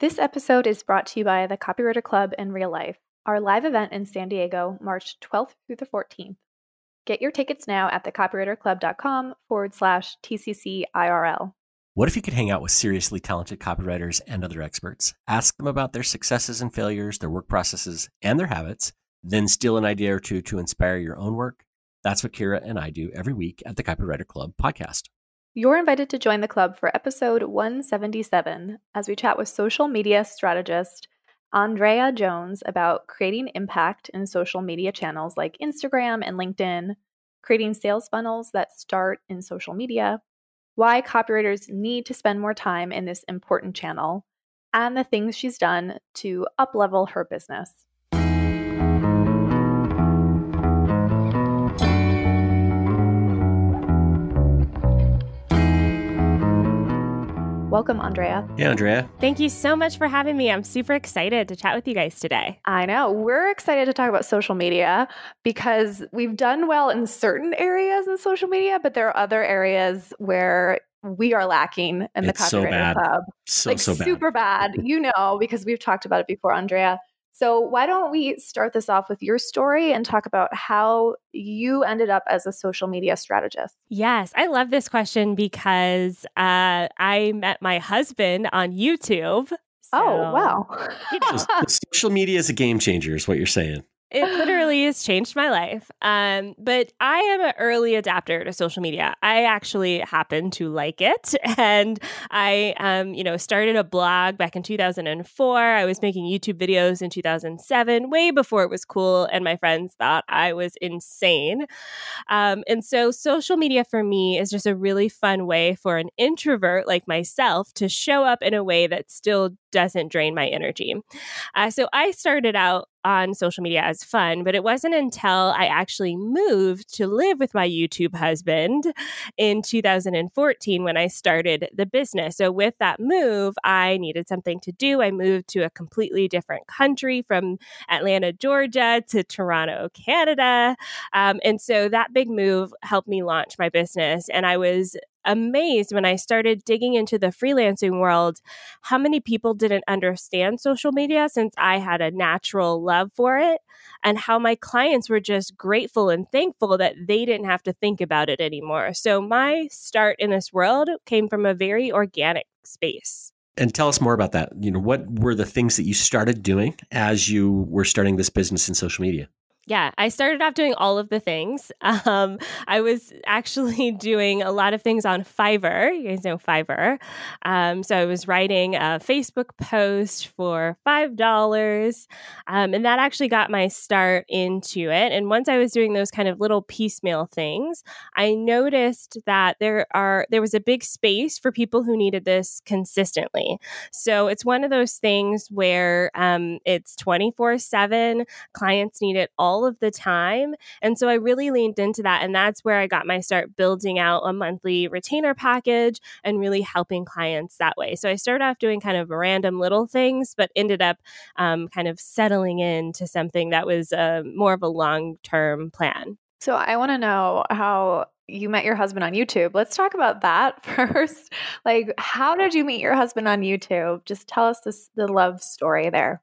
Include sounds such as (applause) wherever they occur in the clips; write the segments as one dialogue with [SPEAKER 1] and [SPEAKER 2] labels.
[SPEAKER 1] This episode is brought to you by the Copywriter Club in real life, our live event in San Diego, March 12th through the 14th. Get your tickets now at thecopywriterclub.com forward slash TCC IRL.
[SPEAKER 2] What if you could hang out with seriously talented copywriters and other experts? Ask them about their successes and failures, their work processes, and their habits, then steal an idea or two to inspire your own work? That's what Kira and I do every week at the Copywriter Club podcast.
[SPEAKER 1] You're invited to join the club for episode 177 as we chat with social media strategist Andrea Jones about creating impact in social media channels like Instagram and LinkedIn, creating sales funnels that start in social media, why copywriters need to spend more time in this important channel, and the things she's done to uplevel her business. Welcome, Andrea.
[SPEAKER 2] Hey, Andrea.
[SPEAKER 3] Thank you so much for having me. I'm super excited to chat with you guys today.
[SPEAKER 1] I know. We're excited to talk about social media because we've done well in certain areas in social media, but there are other areas where we are lacking in the
[SPEAKER 2] It's so
[SPEAKER 1] copywriter
[SPEAKER 2] bad.
[SPEAKER 1] club.
[SPEAKER 2] So,
[SPEAKER 1] like
[SPEAKER 2] so bad.
[SPEAKER 1] super bad. You know, because we've talked about it before, Andrea. So why don't we start this off with your story and talk about how you ended up as a social media strategist?
[SPEAKER 3] Yes, I love this question because uh, I met my husband on YouTube.
[SPEAKER 1] oh, wow.
[SPEAKER 3] You know,
[SPEAKER 2] social media is a game changer, is what you're saying.
[SPEAKER 3] It (gasps) literally has changed my life. Um, but I am an early adapter to social media. I actually happen to like it, (laughs) and I, um, you know, started a blog back in 2004. I was making YouTube videos in 2007, way before it was cool, and my friends thought I was insane. Um, and so, social media for me is just a really fun way for an introvert like myself to show up in a way that still doesn't drain my energy. Uh, so, I started out on social media as fun, but it wasn't until I actually moved to live with my YouTube husband in 2014 when I started the business. So, with that move, I needed something to do. I moved to a completely different country from Atlanta, Georgia to Toronto, Canada. Um, and so that big move helped me launch my business. And I was amazed when I started digging into the freelancing world how many people didn't understand social media since I had a natural love for it, and how my clients were just grateful and thankful that they didn't have to think about it anymore. So my start in this world came from a very organic space.
[SPEAKER 2] And tell us more about that. You know, what were the things that you started doing as you were starting this business in social media?
[SPEAKER 3] Yeah, I started off doing all of the things. (laughs) Um, I was actually (laughs) doing a lot of things on Fiverr. You guys know Fiverr. Um, so I was writing a Facebook post for $5. Um, and that actually got my start into it. And once I was doing those kind of little piecemeal things, I noticed that there are there was a big space for people who needed this consistently. So it's one of those things where um, it's 24 7 clients need it all of the time. And so I really leaned into that. And that's where I got my start building out a monthly retainer package and really helping clients that way. So I started off doing kind of random little things, but ended up um, kind of settling into something that was uh, more of a long term plan.
[SPEAKER 1] So I want to know how you met your husband on YouTube. Let's talk about that (laughs) first. Like, how did you meet your husband on YouTube? Just tell us this, the love story there.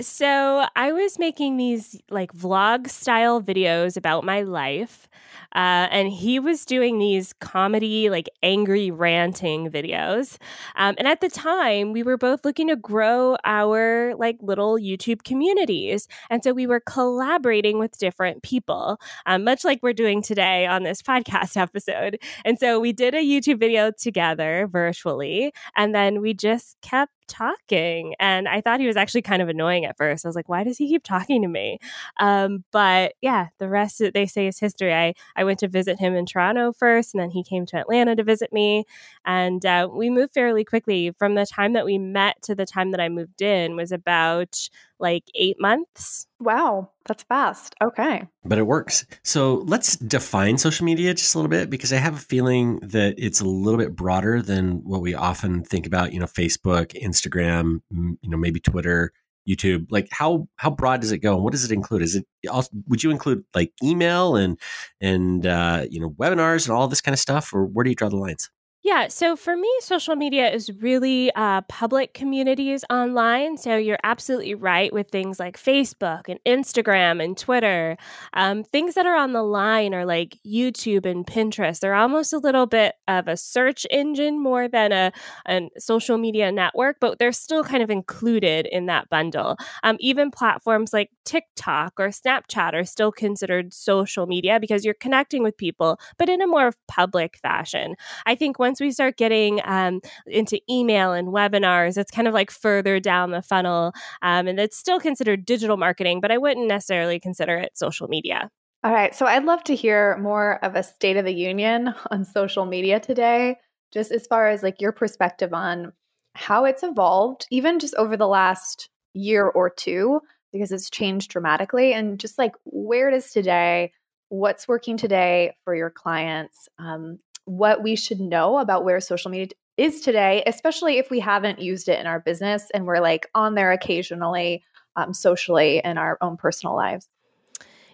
[SPEAKER 3] So I was making these like vlog style videos about my life. Uh, and he was doing these comedy, like angry ranting videos. Um, and at the time, we were both looking to grow our like little YouTube communities. And so we were collaborating with different people, um, much like we're doing today on this podcast (laughs) episode. And so we did a YouTube video together virtually. And then we just kept talking. And I thought he was actually kind of annoying at first. I was like, why does he keep talking to me? Um, but yeah, the rest they say is history. I, I went to visit him in Toronto first, and then he came to Atlanta to visit me. And uh, we moved fairly quickly. From the time that we met to the time that I moved in was about like eight months.
[SPEAKER 1] Wow, that's fast. Okay.
[SPEAKER 2] But it works. So let's define social media just a little bit because I have a feeling that it's a little bit broader than what we often think about, you know, Facebook, Instagram, you know, maybe Twitter, YouTube. Like how how broad does it go and what does it include? Is it also, would you include like email and and uh, you know, webinars and all this kind of stuff or where do you draw the lines?
[SPEAKER 3] Yeah. So for me, social media is really uh, public communities online. So you're absolutely right with things like Facebook and Instagram and Twitter. Um, things that are on the line are like YouTube and Pinterest. They're almost a little bit of a search engine more than a, a social media network, but they're still kind of included in that bundle. Um, even platforms like TikTok or Snapchat are still considered social media because you're connecting with people, but in a more public fashion. I think once we start getting um, into email and webinars, it's kind of like further down the funnel. Um, and it's still considered digital marketing, but I wouldn't necessarily consider it social media.
[SPEAKER 1] All right. So I'd love to hear more of a state of the union (laughs) on social media today, just as far as like your perspective on how it's evolved, even just over the last year or two, because it's changed dramatically, and just like where it is today, what's working today for your clients, um, what we should know about where social media is today, especially if we haven't used it in our business and we're like on there occasionally um, socially in our own personal lives.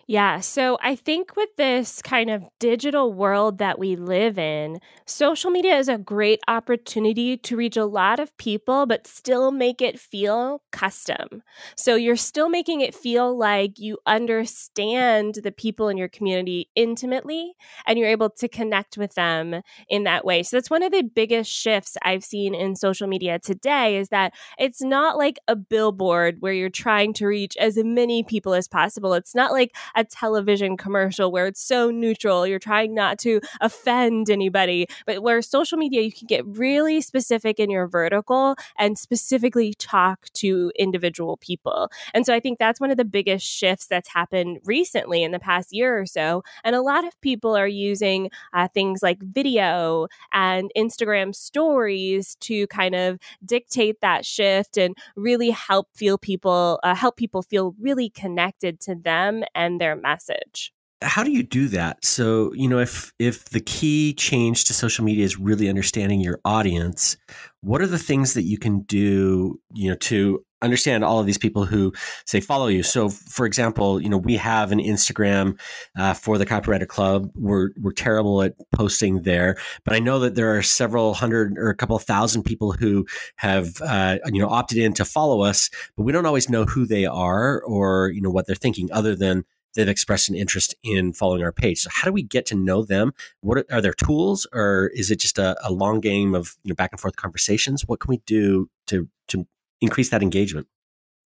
[SPEAKER 3] Yeah. So I think with this kind of digital world that we live in, social media is a great opportunity to reach a lot of people, but still make it feel custom. So you're still making it feel like you understand the people in your community intimately and you're able to connect with them in that way. So that's one of the biggest shifts I've seen in social media today is that it's not like a billboard where you're trying to reach as many people as possible. It's not like a television commercial where it's so neutral. You're trying not to offend anybody, but where social media, you can get really specific in your vertical and specifically talk to individual people. And so I think that's one of the biggest shifts that's happened recently in the past year or so. And a lot of people are using uh, things like video and Instagram stories to kind of dictate that shift and really help feel people, uh, help people feel really connected to them and their message.
[SPEAKER 2] How do you do that? So you know if if the key change to social media is really understanding your audience what are the things that you can do you know to understand all of these people who say follow you? So for example you know we have an instagram uh, for the copywriter club. We're we're terrible at posting there but i know that there are several hundred or a couple thousand people who have uh, you know opted in to follow us but we don't always know who they are or you know what they're thinking other than they've expressed an interest in following our page. So how do we get to know them? What are, are there tools, or is it just a, a long game of you know back and forth conversations? What can we do to to increase that engagement?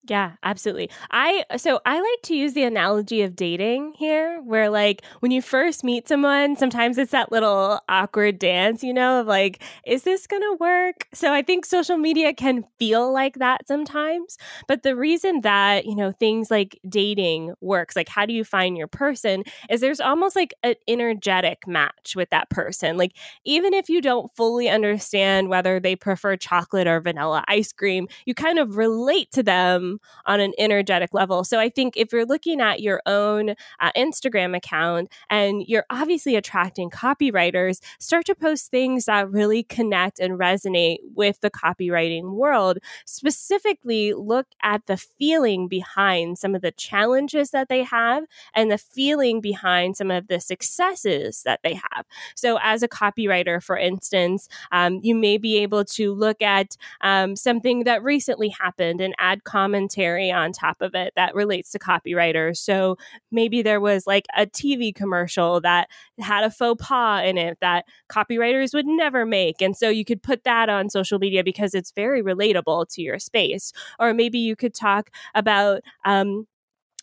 [SPEAKER 3] Yeah, absolutely. I so I like to use the analogy of dating here where like when you first meet someone, sometimes it's that little awkward dance, you know, of like is this going to work? So I think social media can feel like that sometimes, but the reason that, you know, things like dating works, like how do you find your person is there's almost like an energetic match with that person. Like even if you don't fully understand whether they prefer chocolate or vanilla ice cream, you kind of relate to them on an energetic level. So I think if you're looking at your own uh, Instagram account and you're obviously attracting copywriters, start to post things that really connect and resonate with the copywriting world. Specifically, look at the feeling behind some of the challenges that they have and the feeling behind some of the successes that they have. So, as a copywriter, for instance, um, you may be able to look at um, something that recently happened and add comments commentary on top of it that relates to copywriters. So maybe there was like a TV commercial that had a faux pas in it that copywriters would never make. And so you could put that on social media because it's very relatable to your space. Or maybe you could talk about, um,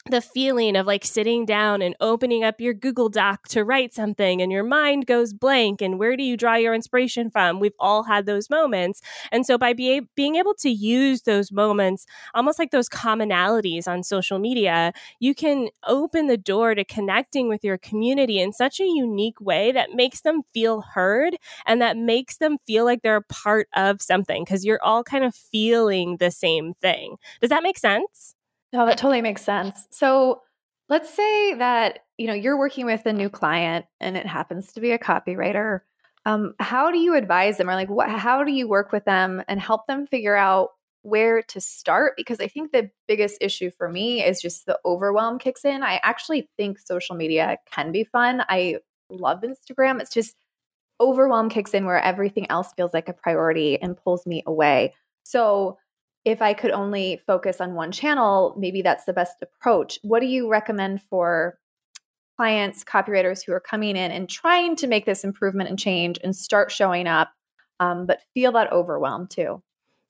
[SPEAKER 3] the feeling of like sitting down and opening up your Google Doc to write something and your mind goes blank and where do you draw your inspiration from? We've all had those moments. And so by be, being able to use those moments, almost like those commonalities on social media, you can open the door to connecting with your community in such a unique way that makes them feel heard and that makes them feel like they're a part of something because you're all kind of feeling the same thing. Does that make sense?
[SPEAKER 1] No, that totally makes sense. So let's say that you know you're working with a new client and it happens to be a copywriter. Um, how do you advise them, or like what? How do you work with them and help them figure out where to start? Because I think the biggest issue for me is just the overwhelm kicks in. I actually think social media can be fun. I love Instagram. It's just overwhelm kicks in where everything else feels like a priority and pulls me away. So if I could only focus on one channel, maybe that's the best approach. What do you recommend for clients, copywriters who are coming in and trying to make this improvement and change and start showing up, um, but feel that overwhelm too?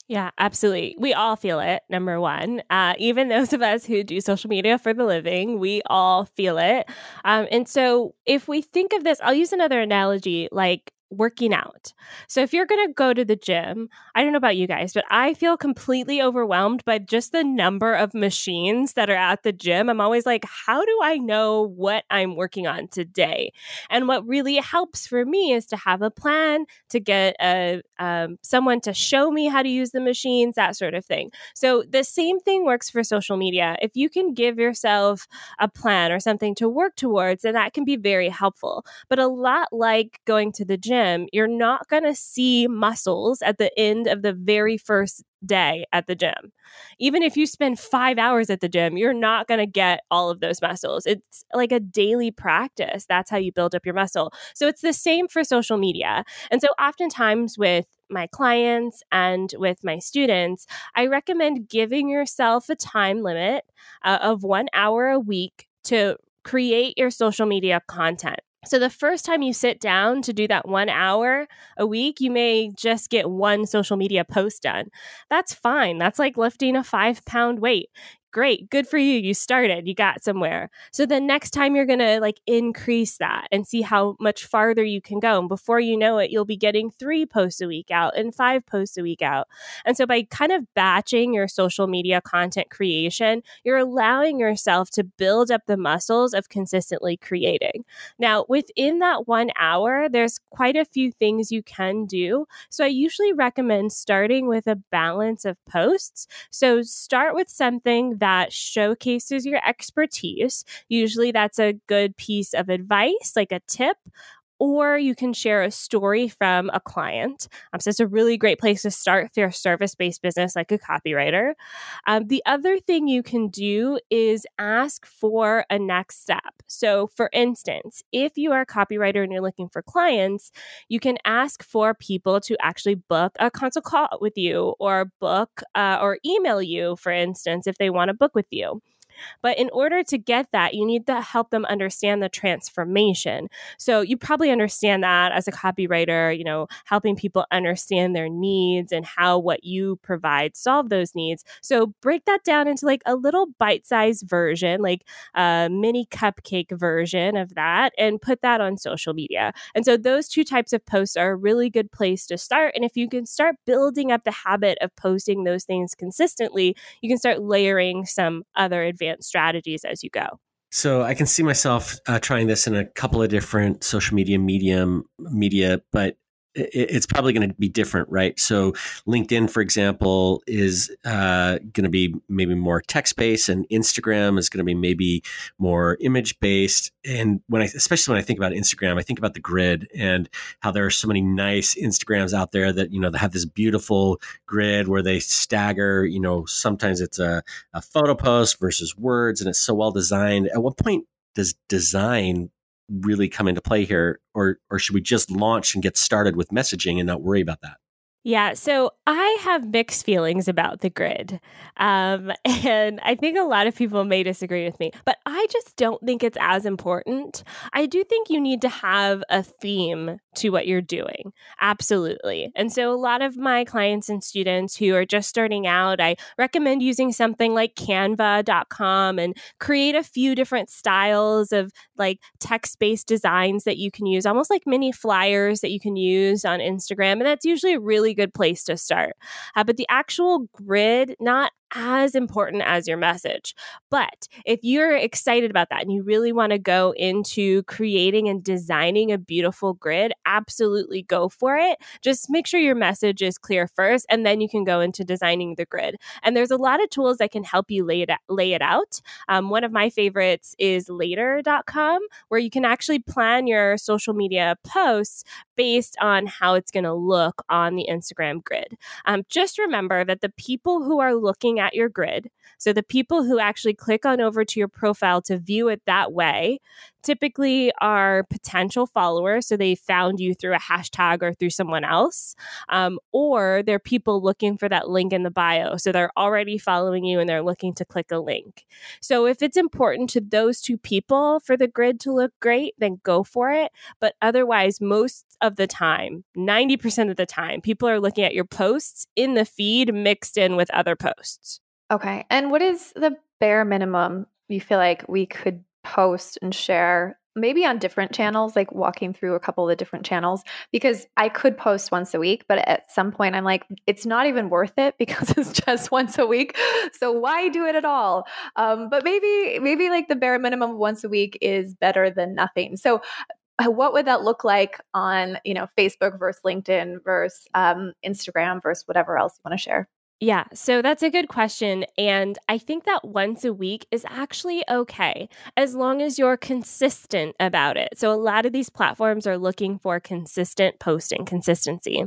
[SPEAKER 3] Yeah, absolutely. We all feel it, number one. Uh, even those of us who do social media for the living, we all feel it. Um, and so, if we think of this, I'll use another analogy like working out. So if you're going to go to the gym, I don't know about you guys, but I feel completely overwhelmed by just the number of machines that are at the gym. I'm always like, how do I know what I'm working on today? And what really helps for me is to have a plan, to get a um, someone to show me how to use the machines, that sort of thing. So the same thing works for social media. If you can give yourself a plan or something to work towards, then that can be very helpful. But a lot like going to the gym gym, you're not going to see muscles at the end of the very first day at the gym. Even if you spend five hours at the gym, you're not going to get all of those muscles. It's like a daily practice. That's how you build up your muscle. So it's the same for social media. And so oftentimes with my clients and with my students, I recommend giving yourself a time limit uh, of one hour a week to create your social media content. So, the first time you sit down to do that one hour a week, you may just get one social media post done. That's fine. That's like lifting a five pound weight great, good for you. You started, you got somewhere. So the next time you're going to like increase that and see how much farther you can go. And before you know it, you'll be getting three posts a week out and five posts a week out. And so by kind of batching your social media content creation, you're allowing yourself to build up the muscles of consistently creating. Now, within that one hour, there's quite a few things you can do. So I usually recommend starting with a balance of posts. So start with something that showcases your expertise. Usually, that's a good piece of advice, like a tip or you can share a story from a client. Um, so it's a really great place to start you're a service based business like a copywriter. Um, the other thing you can do is ask for a next step. So, for instance, if you are a copywriter and you're looking for clients, you can ask for people to actually book a consult call with you or book uh, or email you, for instance, if they want to book with you. But in order to get that, you need to help them understand the transformation. So you probably understand that as a copywriter, you know, helping people understand their needs and how what you provide solve those needs. So break that down into like a little bite-sized version, like a mini cupcake version of that and put that on social media. And so those two types of posts are a really good place to start. And if you can start building up the habit of posting those things consistently, you can start layering some other advanced strategies as you go.
[SPEAKER 2] So I can see myself uh, trying this in a couple of different social media medium media, but it's probably going to be different, right? So LinkedIn, for example, is uh, going to be maybe more text based, and Instagram is going to be maybe more image based. And when I, especially when I think about Instagram, I think about the grid and how there are so many nice Instagrams out there that you know have this beautiful grid where they stagger. You know, sometimes it's a, a photo post versus words, and it's so well designed. At what point does design really come into play here or or should we just launch and get started with messaging and not worry about that
[SPEAKER 3] yeah, so I have mixed feelings about the grid. Um, (laughs) and I think a lot of people may disagree with me, but I just don't think it's as important. I do think you need to have a theme to what you're doing. Absolutely. And so a lot of my clients and students who are just starting out, I recommend using something like canva.com and create a few different styles of like text based designs that you can use, almost like mini flyers that you can use on Instagram. And that's usually really good place to start. Uh, but the actual grid, not as important as your message. But if you're excited about that and you really want to go into creating and designing a beautiful grid, absolutely go for it. Just make sure your message is clear first, and then you can go into designing the grid. And there's a lot of tools that can help you lay it, lay it out. Um, one of my favorites is later.com, where you can actually plan your social media posts based on how it's going to look on the Instagram grid. Um, just remember that the people who are looking at your grid, so the people who actually click on over to your profile to view it that way, typically are potential followers. So they found you through a hashtag or through someone else. Um, or they're people looking for that link in the bio. So they're already following you and they're looking to click a link. So if it's important to those two people for the grid to look great, then go for it. But otherwise, most of the time, 90% of the time, people are looking at your posts in the feed mixed in with other posts.
[SPEAKER 1] Okay. And what is the bare minimum you feel like we could post and share maybe on different channels, like walking through a couple of the different channels, because I could post once a week, but at some point I'm like, it's not even worth it (laughs) because it's just once a week. So why do it at all? Um, but maybe, maybe like the bare minimum once a week is better than nothing. So what would that look like on, you know, Facebook versus LinkedIn versus um, Instagram versus whatever else you want to share?
[SPEAKER 3] Yeah, so that's a good question. And I think that once a week is actually okay as long as you're consistent about it. So a lot of these platforms are looking for consistent posting, consistency.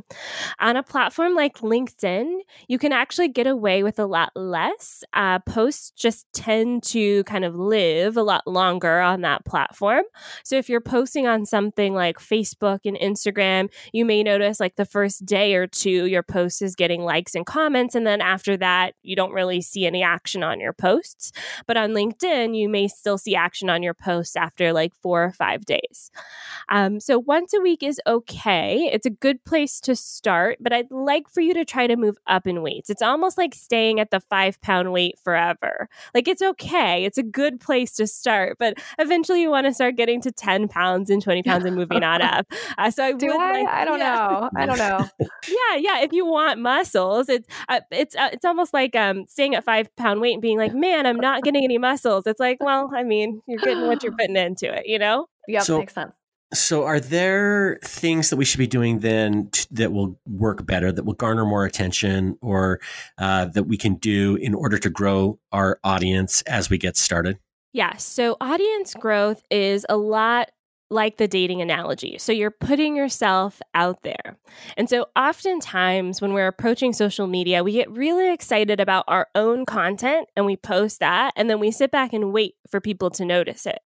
[SPEAKER 3] On a platform like LinkedIn, you can actually get away with a lot less. Uh, posts just tend to kind of live a lot longer on that platform. So if you're posting on something like Facebook and Instagram, you may notice like the first day or two, your post is getting likes and comments and then after that, you don't really see any action on your posts. But on LinkedIn, you may still see action on your posts after like four or five days. Um, so once a week is okay. It's a good place to start, but I'd like for you to try to move up in weights. It's almost like staying at the five pound weight forever. Like it's okay. It's a good place to start, but eventually you want to start getting to 10 pounds and 20 pounds and moving on up. (laughs) Uh, so I
[SPEAKER 1] Do I?
[SPEAKER 3] Like,
[SPEAKER 1] I don't yeah. know. I don't know. (laughs)
[SPEAKER 3] yeah, yeah. If you want muscles, it's uh, it's uh, it's almost like um staying at five pound weight and being like, man, I'm not getting any muscles. It's like, well, I mean, you're getting what you're (gasps) putting into it, you know?
[SPEAKER 1] Yeah, so, makes sense.
[SPEAKER 2] So, are there things that we should be doing then t- that will work better, that will garner more attention, or uh, that we can do in order to grow our audience as we get started?
[SPEAKER 3] Yeah. So, audience growth is a lot like the dating analogy. So you're putting yourself out there. And so oftentimes when we're approaching social media, we get really excited about our own content and we post that and then we sit back and wait for people to notice it.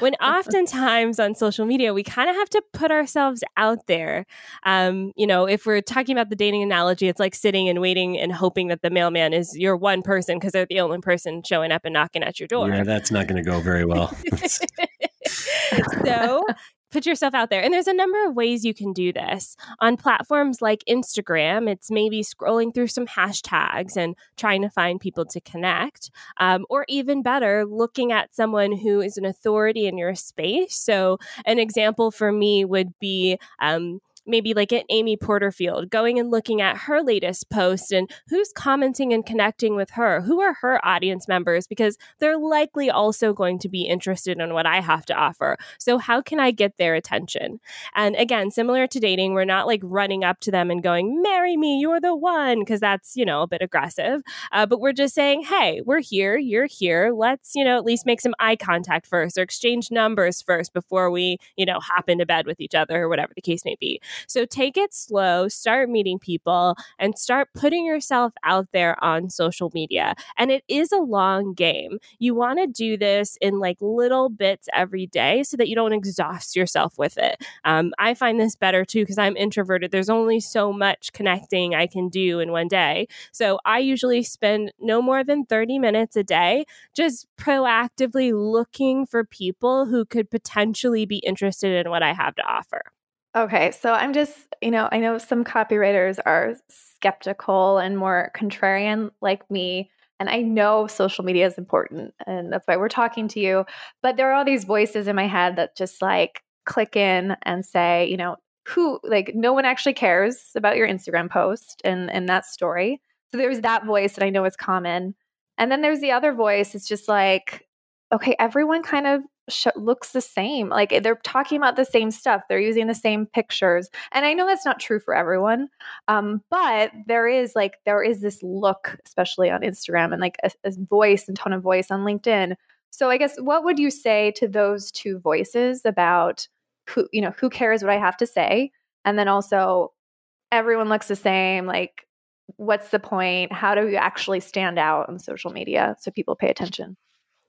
[SPEAKER 3] When (laughs) oftentimes on social media, we kind of have to put ourselves out there. Um, you know, if we're talking about the dating analogy, it's like sitting and waiting and hoping that the mailman is your one person because they're the only person showing up and knocking at your door.
[SPEAKER 2] Yeah, that's not going to go very well. (laughs) (laughs) (laughs)
[SPEAKER 3] so put yourself out there. And there's a number of ways you can do this. On platforms like Instagram, it's maybe scrolling through some hashtags and trying to find people to connect. Um, or even better, looking at someone who is an authority in your space. So, an example for me would be um, maybe like at Amy Porterfield, going and looking at her latest post and who's commenting and connecting with her. Who are her audience members? Because they're likely also going to be interested in what I have to offer. So, how can I get their attention? And again, similar to dating, we're not like running up to them and going, Marry me, you're the one, because that's, you know, a bit aggressive. Uh, but we're just saying, Hey, we're here, you're here. Let's, you know, at least make some eye contact first or exchange numbers first before we, you know, hop into bed with each other or whatever the case may be. So take it slow, start meeting people, and start putting yourself out there on social media. And it is a long game. You want to do this in like little bits every day so that you don't exhaust yourself with it. Um, I find this better too because I'm introverted. There's only so much connecting I can do in one day. So I usually spend no more than 30 minutes a day just proactively looking for people who could potentially be interested in what I have to offer.
[SPEAKER 1] Okay, so I'm just, you know, I know some copywriters are skeptical and more contrarian like me. And I know social media is important and that's why we're talking to you. But there are all these voices in my head that just like click in and say, you know, who like no one actually cares about your Instagram post and and that story. So there's that voice that I know is common. And then there's the other voice. It's just like, okay, everyone kind of sh- looks the same. Like eh, they're talking about the same stuff. They're using the same pictures. And I know that's not true for everyone. Um, but there is like, there is this look, especially on Instagram and like a, a voice and tone of voice on LinkedIn. So I guess what would you say to those two voices about who, you know, who cares what I have to say? And then also everyone looks the same. Like, what's the point? How do you actually stand out on social media so people pay attention?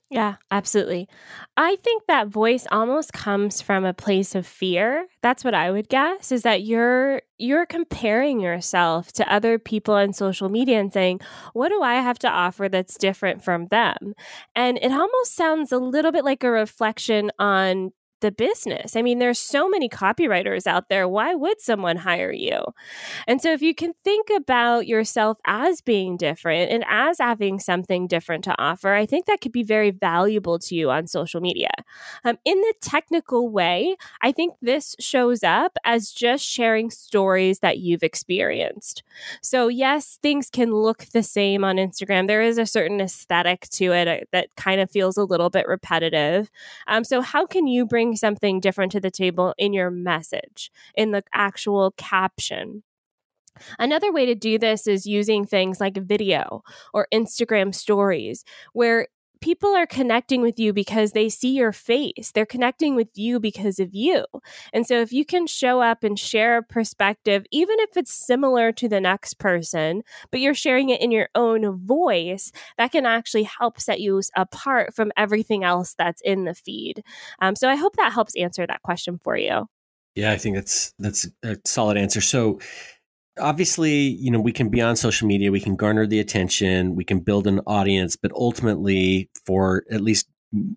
[SPEAKER 3] Yeah, absolutely. I think that voice almost comes from a place of fear. That's what I would guess is that you're you're comparing yourself to other people on social media and saying, "What do I have to offer that's different from them?" And it almost sounds a little bit like a reflection on the business. I mean, there's so many copywriters out there. Why would someone hire you? And so, if you can think about yourself as being different and as having something different to offer, I think that could be very valuable to you on social media. Um, in the technical way, I think this shows up as just sharing stories that you've experienced. So, yes, things can look the same on Instagram. There is a certain aesthetic to it uh, that kind of feels a little bit repetitive. Um, so, how can you bring bring something different to the table in your message, in the actual caption. Another way to do this is using things like video or Instagram stories, where people are connecting with you because they see your face. They're connecting with you because of you. And so if you can show up and share a perspective, even if it's similar to the next person, but you're sharing it in your own voice, that can actually help set you apart from everything else that's in the feed. Um, so I hope that helps answer that question for you.
[SPEAKER 2] Yeah, I think that's that's a solid answer. So obviously, you know, we can be on social media, we can garner the attention, we can build an audience, but ultimately, for at least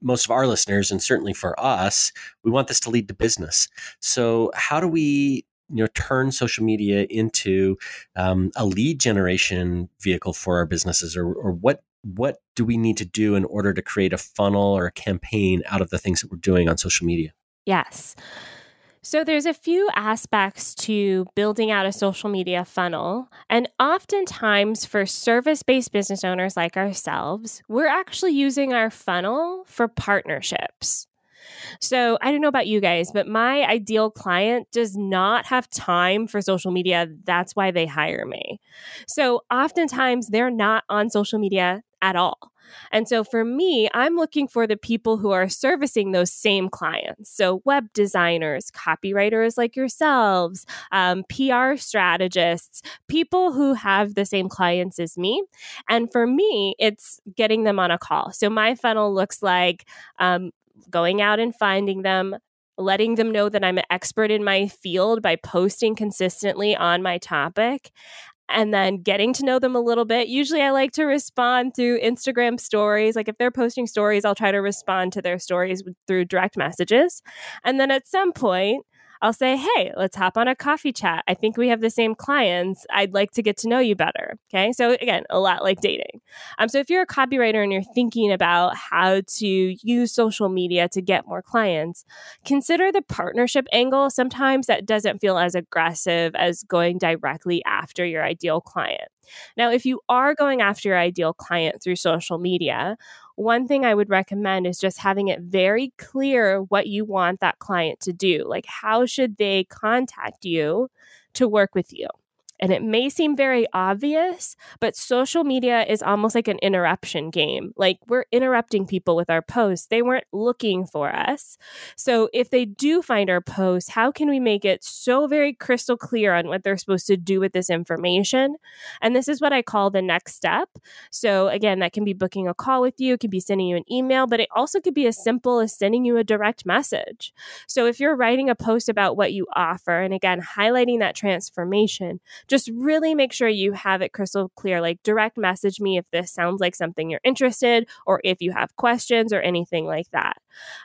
[SPEAKER 2] most of our listeners, and certainly for us, we want this to lead to business. So, how do we you know turn social media into um, a lead generation vehicle for our businesses or, or what what do we need to do in order to create a funnel or a campaign out of the things that we're doing on social media
[SPEAKER 3] yes so, there's a few aspects to building out a social media funnel. And oftentimes, for service based business owners like ourselves, we're actually using our funnel for partnerships. So, I don't know about you guys, but my ideal client does not have time for social media. That's why they hire me. So, oftentimes, they're not on social media at all. And so for me, I'm looking for the people who are servicing those same clients. So web designers, copywriters like yourselves, um, PR strategists, people who have the same clients as me. And for me, it's getting them on a call. So my funnel looks like um, going out and finding them, letting them know that I'm an expert in my field by posting consistently on my topic, and then getting to know them a little bit. Usually I like to respond through Instagram stories. Like if they're posting stories, I'll try to respond to their stories through direct messages. And then at some point, I'll say, hey, let's hop on a coffee chat. I think we have the same clients. I'd like to get to know you better. Okay. So, again, a lot like dating. Um, so, if you're a copywriter and you're thinking about how to use social media to get more clients, consider the partnership angle. Sometimes that doesn't feel as aggressive as going directly after your ideal client. Now, if you are going after your ideal client through social media, one thing I would recommend is just having it very clear what you want that client to do. Like, how should they contact you to work with you? And it may seem very obvious, but social media is almost like an interruption game. Like we're interrupting people with our posts. They weren't looking for us. So if they do find our post, how can we make it so very crystal clear on what they're supposed to do with this information? And this is what I call the next step. So again, that can be booking a call with you, it could be sending you an email, but it also could be as simple as sending you a direct message. So if you're writing a post about what you offer, and again, highlighting that transformation, just really make sure you have it crystal clear. Like direct message me if this sounds like something you're interested or if you have questions or anything like that.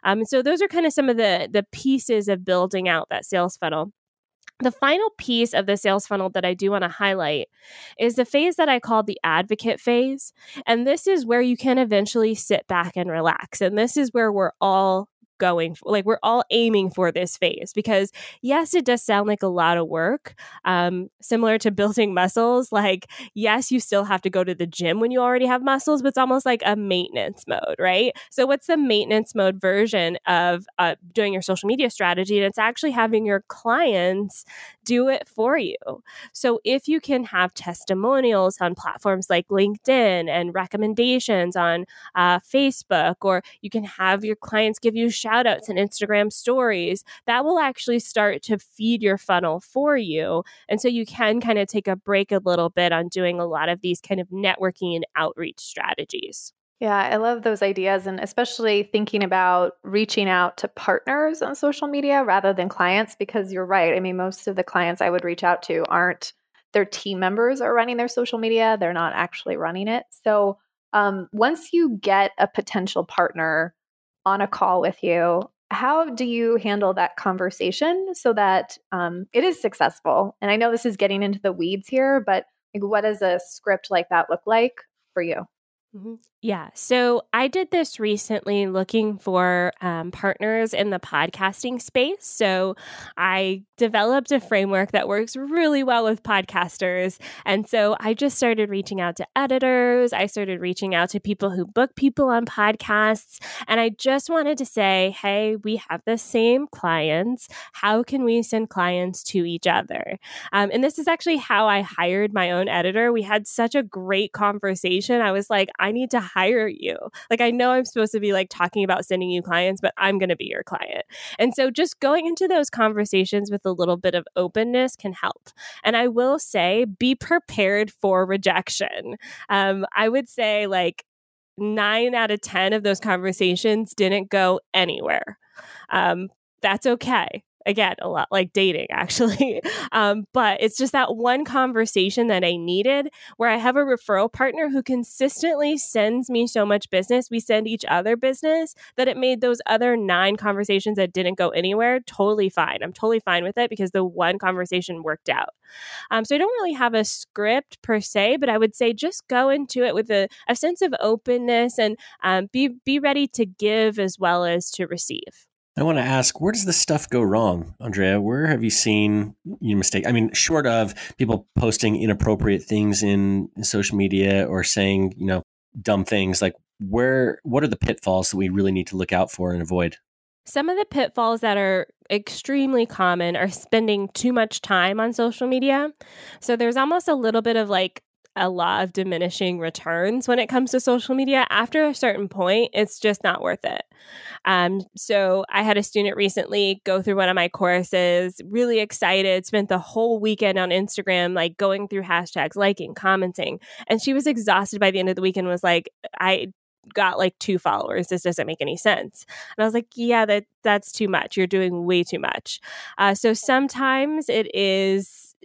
[SPEAKER 3] Um, so those are kind of some of the the pieces of building out that sales funnel. The final piece of the sales funnel that I do want to highlight is the phase that I call the advocate phase. And this is where you can eventually sit back and relax. And this is where we're all going for, like we're all aiming for this phase because yes it does sound like a lot of work um, similar to (laughs) building muscles like yes you still have to go to the gym when you already have muscles but it's almost like a maintenance mode right? So what's the maintenance mode version of uh, doing your social media strategy? And it's actually having your clients do it for you so if you can have testimonials on platforms like linkedin and recommendations on uh, facebook or you can have your clients give you shout outs and Instagram stories, that will actually start to feed your funnel for you. And so you can kind of take a break a little bit on doing a lot of these kind of networking and outreach strategies.
[SPEAKER 1] Yeah, I love those ideas and especially thinking about reaching out to partners on social media rather than clients because you're right. I mean, most of the clients I would reach out to aren't their team members are running their social media, they're not actually running it. So, um, once you get a potential partner on a call with you, how do you handle that conversation so that um, it is successful? And I know this is getting into the weeds here, but like, what does a script like that look like for you?
[SPEAKER 3] Mm-hmm. Yeah. So I did this recently looking for um, partners in the podcasting space. So I developed a framework that works really well with podcasters. And so I just started reaching out to editors. I started reaching out to people who book people on podcasts. And I just wanted to say, hey, we have the same clients. How can we send clients to each other? Um, and this is actually how I hired my own editor. We had such a great conversation. I was like, I need to hire you. Like, I know I'm supposed to be like talking about sending you clients, but I'm going to be your client. And so just going into those conversations with a little bit of openness can help. And I will say, be prepared for rejection. Um, I would say, like, nine out of 10 of those conversations didn't go anywhere. Um, that's okay again a lot like dating (laughs) actually. Um, but it's just that one conversation that i needed where i have a referral partner who consistently sends me so much business. We send each other business that it made those other nine conversations that didn't go anywhere totally fine. I'm totally fine with it because the one conversation worked out. Um, so i don't really have a script per se but i would say just go into it with a, a sense of openness and um, be be ready to give as well as to receive
[SPEAKER 2] I want to ask, where does this stuff go wrong, Andrea? Where have you seen you mistake? I mean, short of people posting inappropriate things in, in social media or saying, you know, dumb things, like where what are the pitfalls that we really need to look out for and avoid?
[SPEAKER 3] Some of the pitfalls that are extremely common are spending too much time on social media. So there's almost a little bit of like a law of diminishing returns when it comes to social media. After a certain point, it's just not worth it. Um, so I had a student recently go through one of my courses, really excited, spent the whole weekend on Instagram, like going through hashtags, liking, commenting. And she was exhausted by the end of the weekend, was like, I got like two followers. This doesn't make any sense. And I was like, yeah, that that's too much. You're doing way too much. Uh, so sometimes it is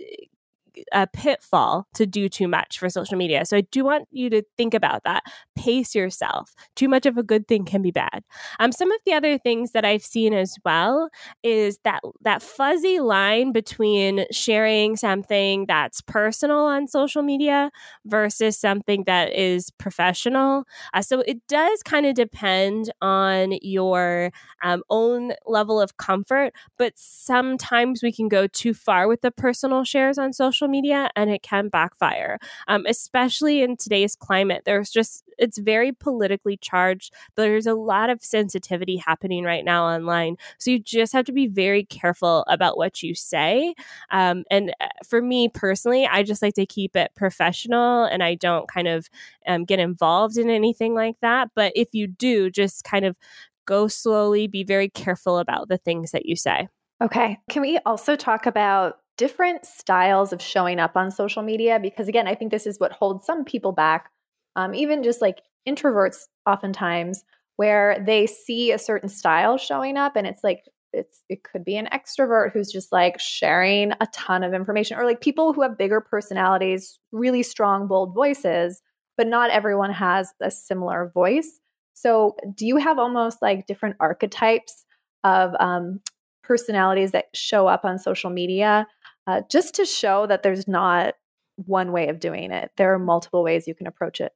[SPEAKER 3] a pitfall to do too much for social media. So I do want you to think about that. Pace yourself. Too much of a good thing can be bad. Um, some of the other things that I've seen as well is that that fuzzy line between sharing something that's personal on social media versus something that is professional. Uh, so it does kind of depend on your um, own level of comfort, but sometimes we can go too far with the personal shares on social media and it can backfire, um, especially in today's climate. There's just, it's very politically charged. There's a lot of sensitivity happening right now online. So you just have to be very careful about what you say. Um, and uh, for me personally, I just like to keep it professional and I don't kind of um, get involved in anything like that. But if you do, just kind of go slowly, be very careful about the things that you say.
[SPEAKER 1] Okay. Can we also talk about different styles of showing up on social media because again i think this is what holds some people back um, even just like introverts oftentimes where they see a certain style showing up and it's like it's it could be an extrovert who's just like sharing a ton of information or like people who have bigger personalities really strong bold voices but not everyone has a similar voice. So do you have almost like different archetypes of um, personalities that show up on social media uh, just to show that there's not one way of doing it. There are multiple ways you can approach it.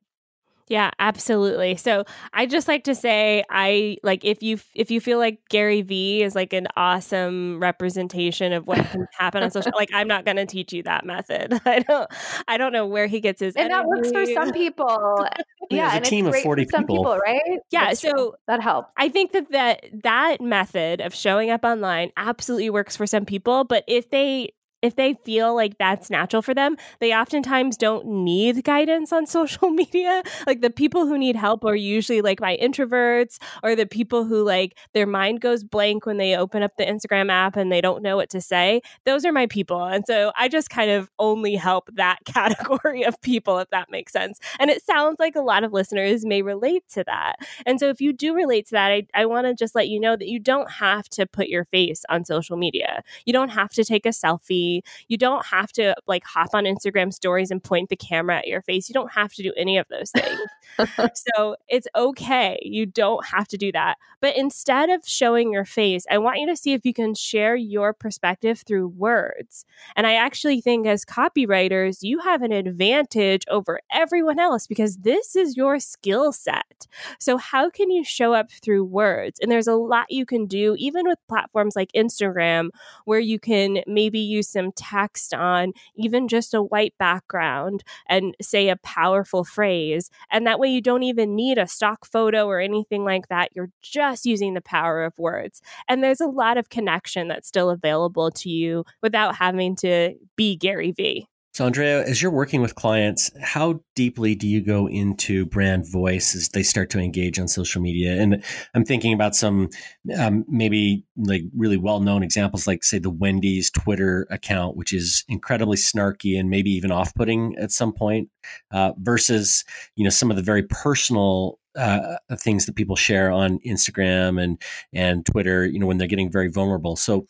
[SPEAKER 3] Yeah, absolutely. So I just like to say I like if you if you feel like Gary Vee is like an awesome representation of what can (laughs) happen on social like I'm not going to teach you that method. (laughs) I don't I don't know where he gets his
[SPEAKER 1] And
[SPEAKER 3] energy.
[SPEAKER 1] that works for some people. (laughs) yeah,
[SPEAKER 2] a team of 40
[SPEAKER 1] some
[SPEAKER 2] people.
[SPEAKER 1] people, right?
[SPEAKER 3] Yeah,
[SPEAKER 1] That's
[SPEAKER 3] so
[SPEAKER 1] true. that helps.
[SPEAKER 3] I think that, that that method of showing up online absolutely works for some people, but if they if they feel like that's natural for them, they oftentimes don't need guidance on (laughs) social media. Like the people who need help are usually like my introverts or the people who like their mind goes blank when they open up the Instagram app and they don't know what to say. Those are my people. And so I just kind of only help that (laughs) category of people, if that makes sense. And it sounds like a lot of listeners may relate to that. And so if you do relate to that, I, I want to just let you know that you don't have to put your face on social media. You don't have to take a selfie you don't have to like hop on Instagram stories and point the camera at your face. You don't have to do any of those things. (laughs) so it's okay. You don't have to do that. But instead of showing your face, I want you to see if you can share your perspective through words. And I actually think as copywriters, you have an advantage over everyone else because this is your skill set. So, how can you show up through words? And there's a lot you can do, even with platforms like Instagram, where you can maybe use some text on even just a white background and say a powerful phrase. And that way you don't even need a stock photo or anything like that. You're just using the power of words. And there's a lot of connection that's still available to you without having to be Gary Vee.
[SPEAKER 2] So, Andrea, as you're working with clients, how deeply do you go into brand voice as they start to engage on social media? And I'm thinking about some um, maybe like really well known examples, like, say, the Wendy's Twitter account, which is incredibly snarky and maybe even off putting at some point, uh, versus, you know, some of the very personal uh, things that people share on Instagram and and Twitter, you know, when they're getting very vulnerable. So,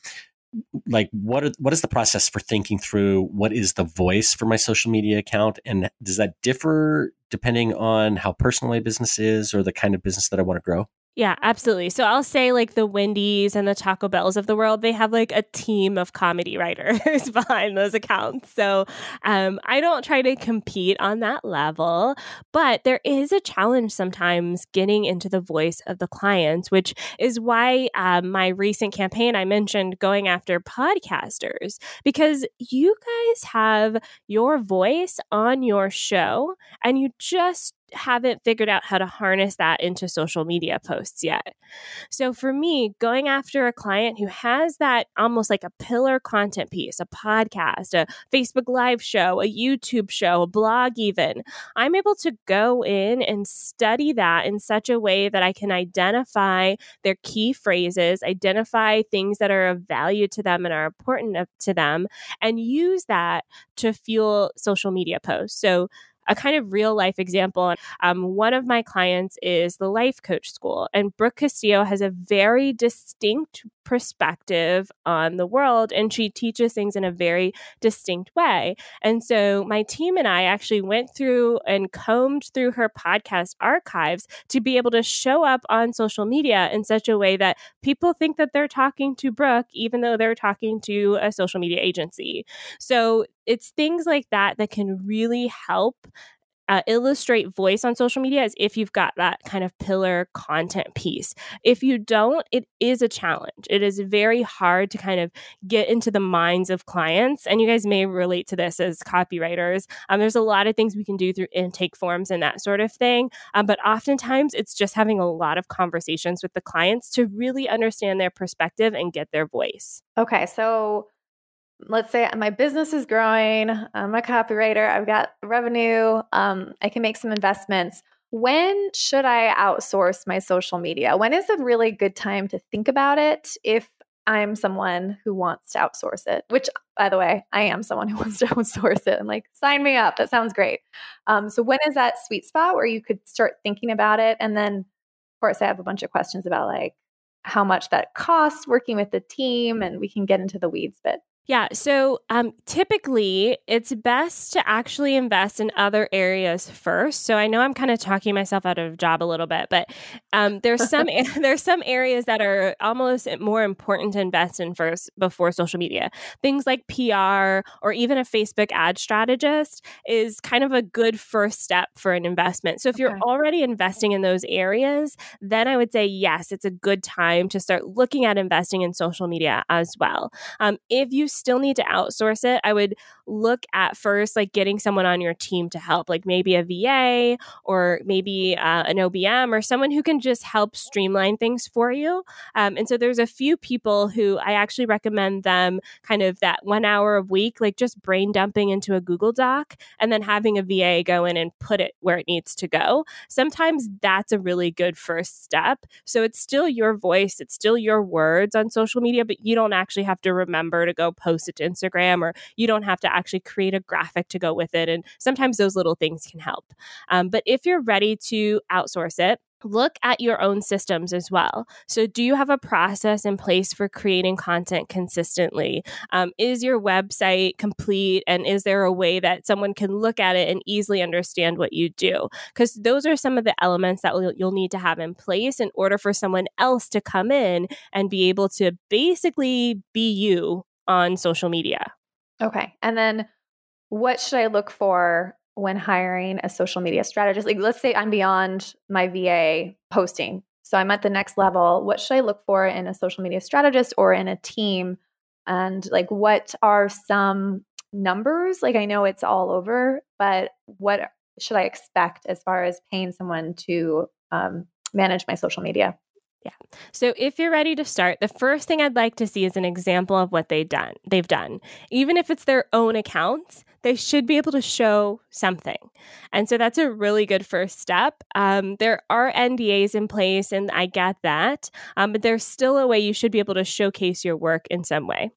[SPEAKER 2] like what are, what is the process for thinking through what is the voice for my social media account and does that differ depending on how personal my business is or the kind of business that I want to grow?
[SPEAKER 3] Yeah, absolutely. So I'll say like the Wendy's and the Taco Bells of the world, they have like a team of comedy writers (laughs) behind those accounts. So um, I don't try to compete on that level, but there is a challenge sometimes getting into the voice of the clients, which is why um, my recent campaign I mentioned going after podcasters because you guys have your voice on your show and you just haven't figured out how to harness that into social media posts yet. So for me, going after a client who has that almost like a pillar content piece, a podcast, a Facebook live show, a YouTube show, a blog even, I'm able to go in and study that in such a way that I can identify their key phrases, identify things that are of value to them and are important to them and use that to fuel social media posts. So a kind of real life example. Um, one of my clients is the Life Coach School, and Brooke Castillo has a very distinct perspective on the world, and she teaches things in a very distinct way. And so my team and I actually went through and combed through her podcast archives to be able to show up on social media in such a way that people think that they're talking to Brooke, even though they're talking to a social media agency. So it's things like that that can really help uh, illustrate voice on social media is if you've got that kind of pillar content piece. If you don't, it is a challenge. It is very hard to kind of get into the minds of clients. And you guys may relate to this as copywriters. Um, there's a lot of things we can do through intake forms and that sort of thing. Um, but oftentimes it's just having a lot of conversations with the clients to really understand their perspective and get their voice.
[SPEAKER 1] Okay. So, let's say my business is growing, I'm a copywriter, I've got revenue, um, I can make some investments. When should I outsource my social media? When is a really good time to think about it if I'm someone who wants to outsource it? Which, by the way, I am someone who (laughs) wants to outsource it and like sign me up. That sounds great. Um, so, when is that sweet spot where you could start thinking about it? And then, of course, I have a bunch of questions about like how much that costs working with the team, and we can get into the weeds. But
[SPEAKER 3] yeah. So um, typically, it's best to actually invest in other areas first. So I know I'm kind of talking myself out of a job a little bit, but um, there's some (laughs) there's some areas that are almost more important to invest in first before social media. Things like PR or even a Facebook ad strategist is kind of a good first step for an investment. So if you're already investing in those areas, then I would say yes, it's a good time to start looking at investing in social media as well. Um, if you still need to outsource it, I would look at first like getting someone on your team to help, like maybe a VA or maybe uh, an OBM or someone who can just help streamline things for you. Um, and so there's a few people who I actually recommend them kind of that one hour a week, like just brain dumping into a Google Doc and then having a VA go in and put it where it needs to go. Sometimes that's a really good first step. So it's still your voice, it's still your words on social media, but you don't actually have to remember to go post it to Instagram or you don't have to actually create a graphic to go with it. And sometimes those little things can help. Um, but if you're ready to outsource it, look at your own systems as well. So, do you have a process in place for creating content consistently? Um, is your website complete? And is there a way that someone can look at it and easily understand what you do? Because those are some of the elements that you'll need to have in place in order for someone else to come in and be able to basically be you on social media.
[SPEAKER 1] Okay. And then what should I look for when hiring a social media strategist? Like, let's say I'm beyond my VA posting. So I'm at the next level. What should I look for in a social media strategist or in a team? And like, what are some numbers? Like, I know it's all over, but what should I expect as far as paying someone to um, manage my social media?
[SPEAKER 3] Yeah. So if you're ready to start, the first thing I'd like to see is an example of what they've done. They've done. Even if it's their own accounts, they should be able to show something. And so that's a really good first step. Um, there are NDAs in place, and I get that, um, but there's still a way you should be able to showcase your work in some way.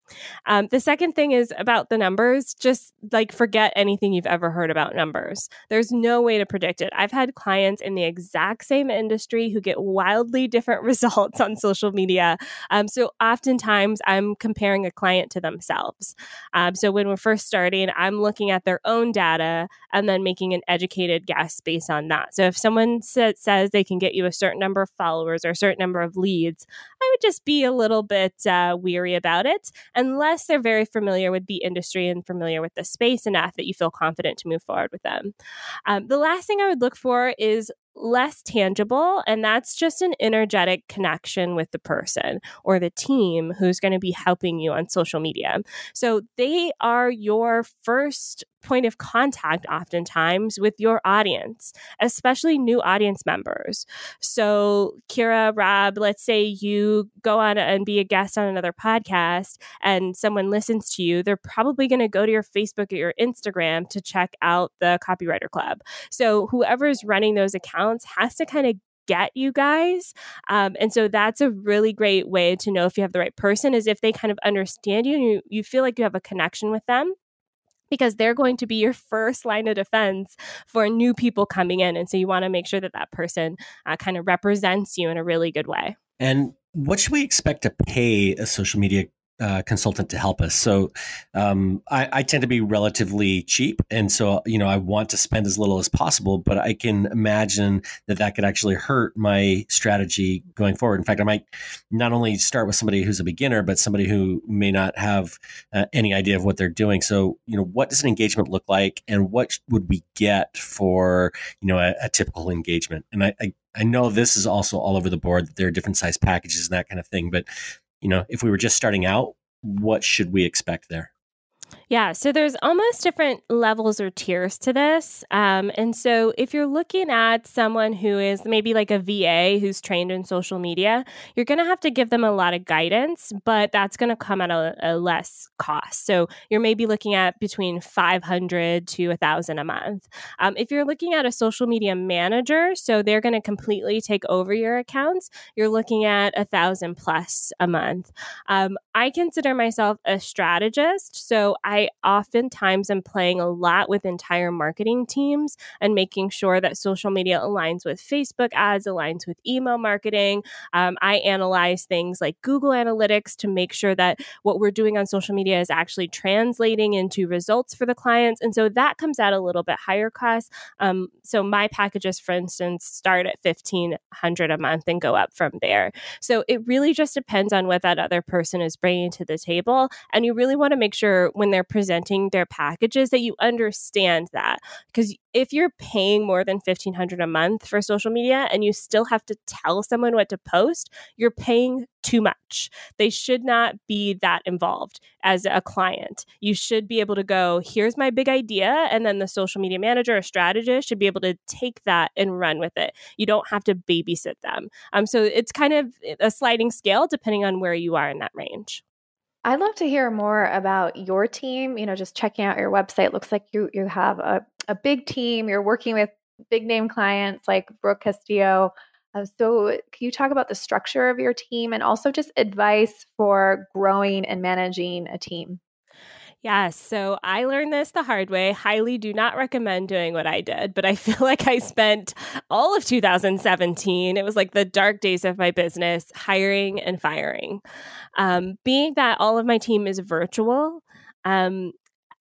[SPEAKER 3] Um, the second thing is about the numbers. Just like forget anything you've ever heard about numbers. There's no way to predict it. I've had clients in the exact same industry who get wildly different (laughs) results on social media. Um, so oftentimes I'm comparing a client to themselves. Um, so when we're first starting, I'm looking looking at their own data and then making an educated guess based on that. So if someone sa- says they can get you a certain number of followers or a certain number of leads, I would just be a little bit uh, weary about it unless they're very familiar with the industry and familiar with the space enough that you feel confident to move forward with them. Um, the last thing I would look for is less tangible. And that's just an energetic connection with the person or the team who's going to be helping you on social media. So they are your first point of contact oftentimes with your audience, especially new audience members. So, Kira, Rob, let's say you go on and be a guest on another podcast and someone listens to you, they're probably going to go to your Facebook or your Instagram to check out the Copywriter Club. So, whoever's running those accounts has to kind of get you guys. Um, and so that's a really great way to know if you have the right person is if they kind of understand you and you, you feel like you have a connection with them because they're going to be your first line of defense for new people coming in. And so you want to make sure that that person uh, kind of represents you in a really good way.
[SPEAKER 2] And what should we expect to pay a social media uh, consultant to help us. So um, I, I, tend to be relatively cheap, and so you know I want to spend as little as possible. But I can imagine that that could actually hurt my strategy going forward. In fact, I might not only start with somebody who's a beginner, but somebody who may not have uh, any idea of what they're doing. So you know, what does an engagement look like, and what would we get for you know a, a typical engagement? And I, I I know this is also all over the board there are different size packages and that kind of thing, but you know, if we were just starting out, what should we expect there?
[SPEAKER 3] Yeah, so there's almost different levels or tiers to this. Um, and so if you're looking at someone who is maybe like a VA who's trained in social media, you're going to have to give them a lot of guidance, but that's going to come at a, a, less cost. So you're maybe looking at between 500 to 1000 a month. Um, if you're looking at a social media manager, so they're going to completely take over your accounts, you're looking at a thousand plus a month. Um, I consider myself a strategist. So I I oftentimes am playing a lot with entire marketing teams and making sure that social media aligns with Facebook ads, aligns with email marketing. Um, I analyze things like Google Analytics to make sure that what we're doing on social media is actually translating into results for the clients. And so that comes at a little bit higher cost. Um, so my packages, for instance, start at 1500 a month and go up from there. So it really just depends on what that other person is bringing to the table. And you really want to make sure when they're presenting their packages that you understand that. Because if you're paying more than 1500 a month for social media and you still have to tell someone what to post you're paying too much. They should not be that involved as a client. You should be able to go here's my big idea and then the social media manager or strategist should be able to take that and run with it. You don't have to babysit them. Um, so it's kind of a sliding scale depending on where you are in that range
[SPEAKER 1] I'd love to hear more about your team. You know, just checking out your website looks like you you have a, a big team. You're working with big name clients like Brooke Castillo. Uh, so, can you talk about the structure of your team and also just advice for growing and managing a team?
[SPEAKER 3] Yes. So I learned this the hard way. Highly do not recommend doing what I did, but I (laughs) feel like I spent all of 2017, it was like the dark days of my business, hiring and firing. Um, being that all of my team is virtual, um,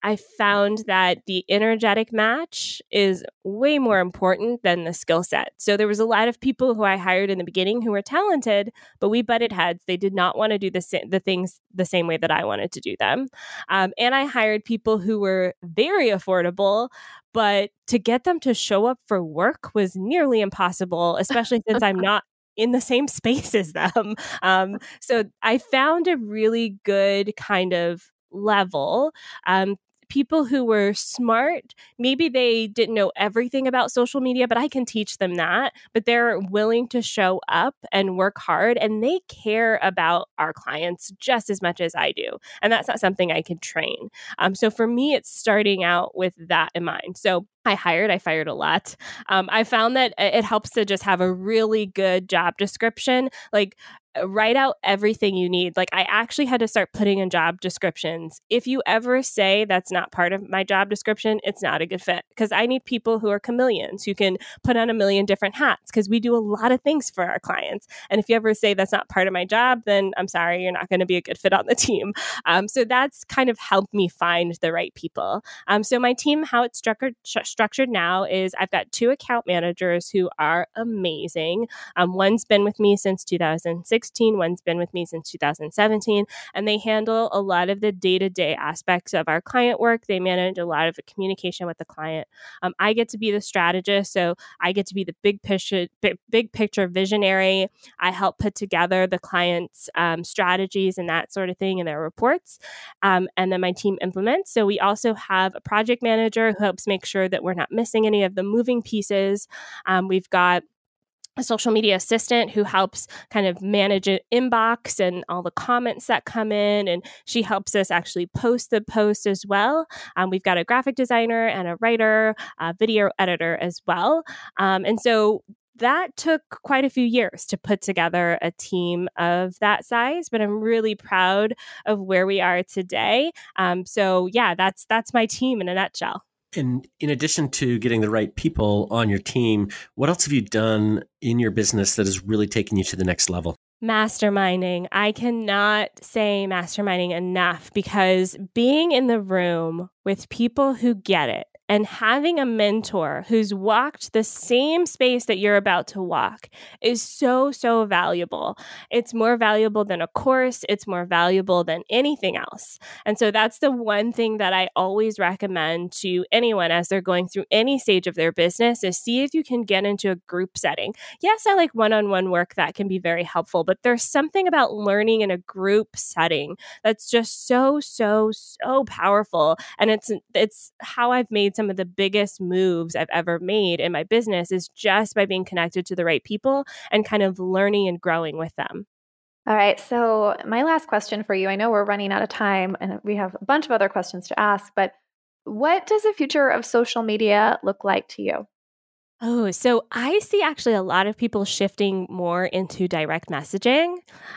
[SPEAKER 3] I found that the energetic match is way more important than the skill set. So there was a lot of people who I hired in the beginning who were talented, but we butted heads. They did not want to do the sa- the things the same way that I wanted to do them. Um, and I hired people who were very affordable, but to get them to show up for work was nearly impossible, especially since I'm (laughs) not in the same space as them. Um, so I found a really good kind of level um, people who were smart. Maybe they didn't know everything about social media, but I can teach them that. But they're willing to show up and work hard and they care about our clients just as much as I do. And that's not something I can train. Um, so for me, it's starting out with that in mind. So I hired, I fired a lot. Um, I found that it helps to just have a really good job description. Like write out everything you need. Like I actually had to start putting in job descriptions. If you ever say that's not part of my job description, it's not a good fit because I need people who are chameleons who can put on a million different hats because we do a lot of things for our clients. And if you ever say that's not part of my job, then I'm sorry, you're not going to be a good fit on the (laughs) team. Um, so that's kind of helped me find the right people. Um, so my team, how it's structured structured now is I've got two account managers who are amazing. Um, one's been with me since 2016. One's been with me since 2017. And they handle a lot of the day to day aspects of our client work. They manage a lot of the communication with the client. Um, I get to be the strategist. So I get to be the big picture, big, picture visionary. I help put together the client's um, strategies and that sort of thing in their reports. Um, and then my team implements. So we also have a project manager who helps make sure that we're not missing any of the moving pieces. Um, we've got a social media assistant who helps kind of manage an inbox and all the comments that come in. And she helps us actually post the post as well. Um, we've got a graphic designer and a writer, a video editor as well. Um, and so that took quite a few years to put together a team of that size, but I'm really proud of where we are today. Um, so yeah, that's that's my team in a nutshell.
[SPEAKER 2] And in addition to getting the right people on your team, what else have you done in your business that has really taken you to the next level?
[SPEAKER 3] Masterminding. I cannot say masterminding enough because being in the room with people who get it and having a mentor who's walked the same space that you're about to walk is so, so valuable. It's more valuable than a course, it's more valuable than anything else. And so that's the one thing that I always recommend to anyone as they're going through any stage of their business is see if you can get into a group setting. Yes, I like one-on-one work that can be very helpful, but there's something about learning in a group setting that's just so so so powerful and it's it's how I've made some of the biggest moves I've ever made in my business is just by being connected to the right people and kind of learning and growing with them.
[SPEAKER 1] All right. So, my last question for you I know we're running out of time and we have a bunch of other questions to ask, but what does the future of social media look like to you?
[SPEAKER 3] Oh, so I see actually a lot of people shifting more into direct messaging.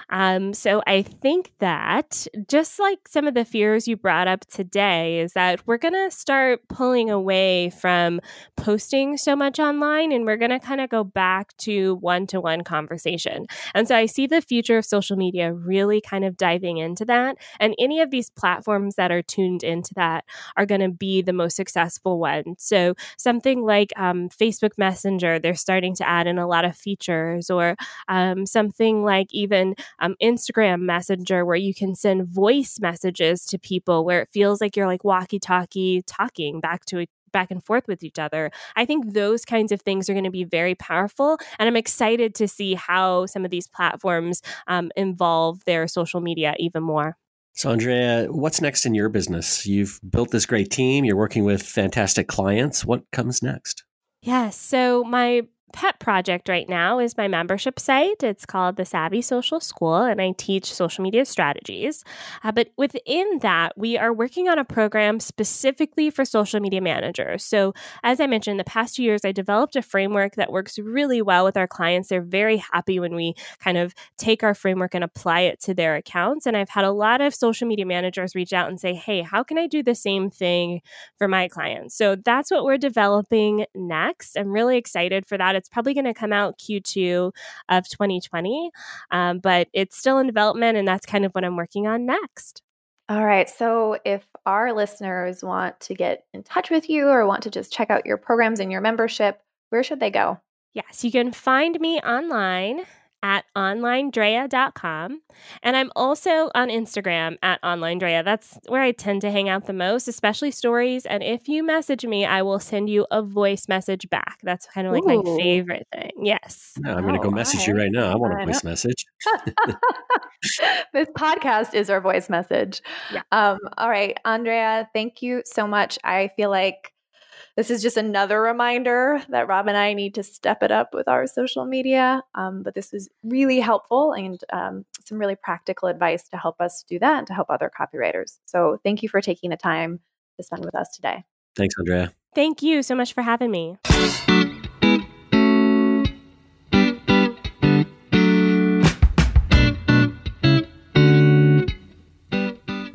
[SPEAKER 3] Um, so I think that just like some of the fears you brought up today, is that we're going to start pulling away from posting so much online and we're going to kind of go back to one to one conversation. And so I see the future of social media really kind of diving into that. And any of these platforms that are tuned into that are going to be the most successful ones. So something like um, Facebook Facebook Messenger, they're starting to add in a lot of features, or um, something like even um, Instagram Messenger, where you can send voice messages to people where it feels like you're like walkie talkie talking back to back and forth with each other. I think those kinds of things are going to be very powerful. And I'm excited to see how some of these platforms um, involve their social media even more.
[SPEAKER 2] So, Andrea, what's next in your business? You've built this great team, you're working with fantastic clients. What comes next?
[SPEAKER 3] Yes. So, my pet project right now is my membership site. It's called the Savvy Social School, and I teach social media strategies. Uh, but within that, we are working on a program specifically for social media managers. So, as I mentioned, the past two years, I developed a framework that works really well with our clients. They're very happy when we kind of take our framework and apply it to their accounts. And I've had a lot of social media managers reach out and say, hey, how can I do the same thing for my clients? So, that's what we're developing next. I'm really excited for that. It's probably going to come out Q2 of 2020, um, but it's still in development, and that's kind of what I'm working on next.
[SPEAKER 1] All right. So, if our listeners want to get in touch with you or want to just check out your programs and your membership, where should they go?
[SPEAKER 3] Yes, you can find me online at onlinedrea.com. And I'm also on Instagram at onlinedrea. That's where I tend to hang out the most, especially stories. And if you message me, I will send you a voice message back. That's kind of like Ooh. my favorite thing. Yes.
[SPEAKER 2] No, I'm oh, going to go message right. you right now. I want a voice message. (laughs) (laughs)
[SPEAKER 1] this podcast is our voice message. Yeah. Um, all right, Andrea, thank you so much. I feel like this is just another reminder that Rob and I need to step it up with our social media. Um, but this was really helpful and um, some really practical advice to help us do that and to help other copywriters. So thank you for taking the time to spend with us today.
[SPEAKER 2] Thanks, Andrea.
[SPEAKER 3] Thank you so much for having me.